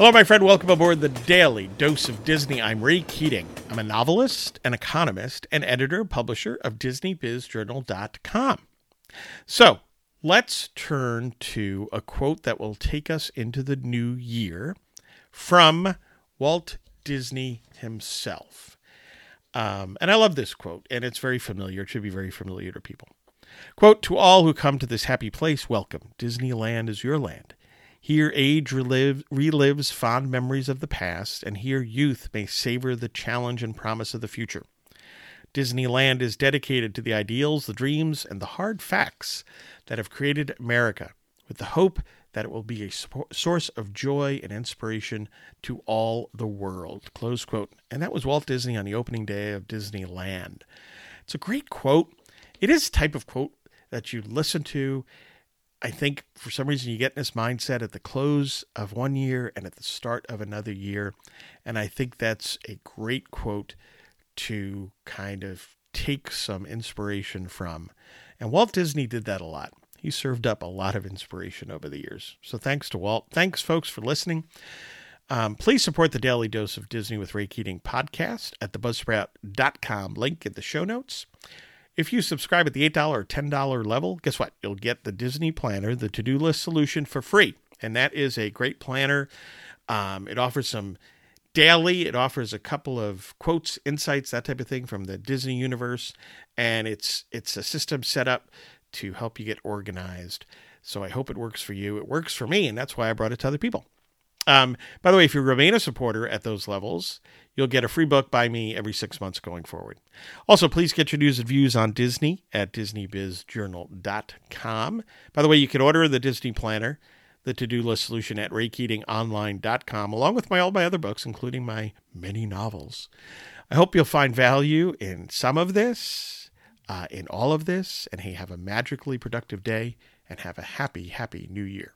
Hello, my friend. Welcome aboard the Daily Dose of Disney. I'm Ray Keating. I'm a novelist, an economist, and editor, publisher of DisneyBizJournal.com. So let's turn to a quote that will take us into the new year from Walt Disney himself. Um, and I love this quote, and it's very familiar. It should be very familiar to people. Quote To all who come to this happy place, welcome. Disneyland is your land. Here, age relive, relives fond memories of the past, and here, youth may savor the challenge and promise of the future. Disneyland is dedicated to the ideals, the dreams, and the hard facts that have created America, with the hope that it will be a source of joy and inspiration to all the world. Close quote. And that was Walt Disney on the opening day of Disneyland. It's a great quote. It is a type of quote that you listen to. I think for some reason you get in this mindset at the close of one year and at the start of another year. And I think that's a great quote to kind of take some inspiration from. And Walt Disney did that a lot. He served up a lot of inspiration over the years. So thanks to Walt. Thanks, folks, for listening. Um, please support the Daily Dose of Disney with Ray Keating podcast at the buzzsprout.com link in the show notes. If you subscribe at the $8 or $10 level, guess what? You'll get the Disney Planner, the to do list solution for free. And that is a great planner. Um, it offers some daily, it offers a couple of quotes, insights, that type of thing from the Disney universe. And it's it's a system set up to help you get organized. So I hope it works for you. It works for me, and that's why I brought it to other people. Um, by the way, if you remain a supporter at those levels, you'll get a free book by me every six months going forward. Also, please get your news and views on Disney at DisneyBizJournal.com. By the way, you can order the Disney Planner, the to-do list solution at RayKeatingOnline.com, along with my all my other books, including my many novels. I hope you'll find value in some of this uh, in all of this. And hey, have a magically productive day and have a happy, happy new year.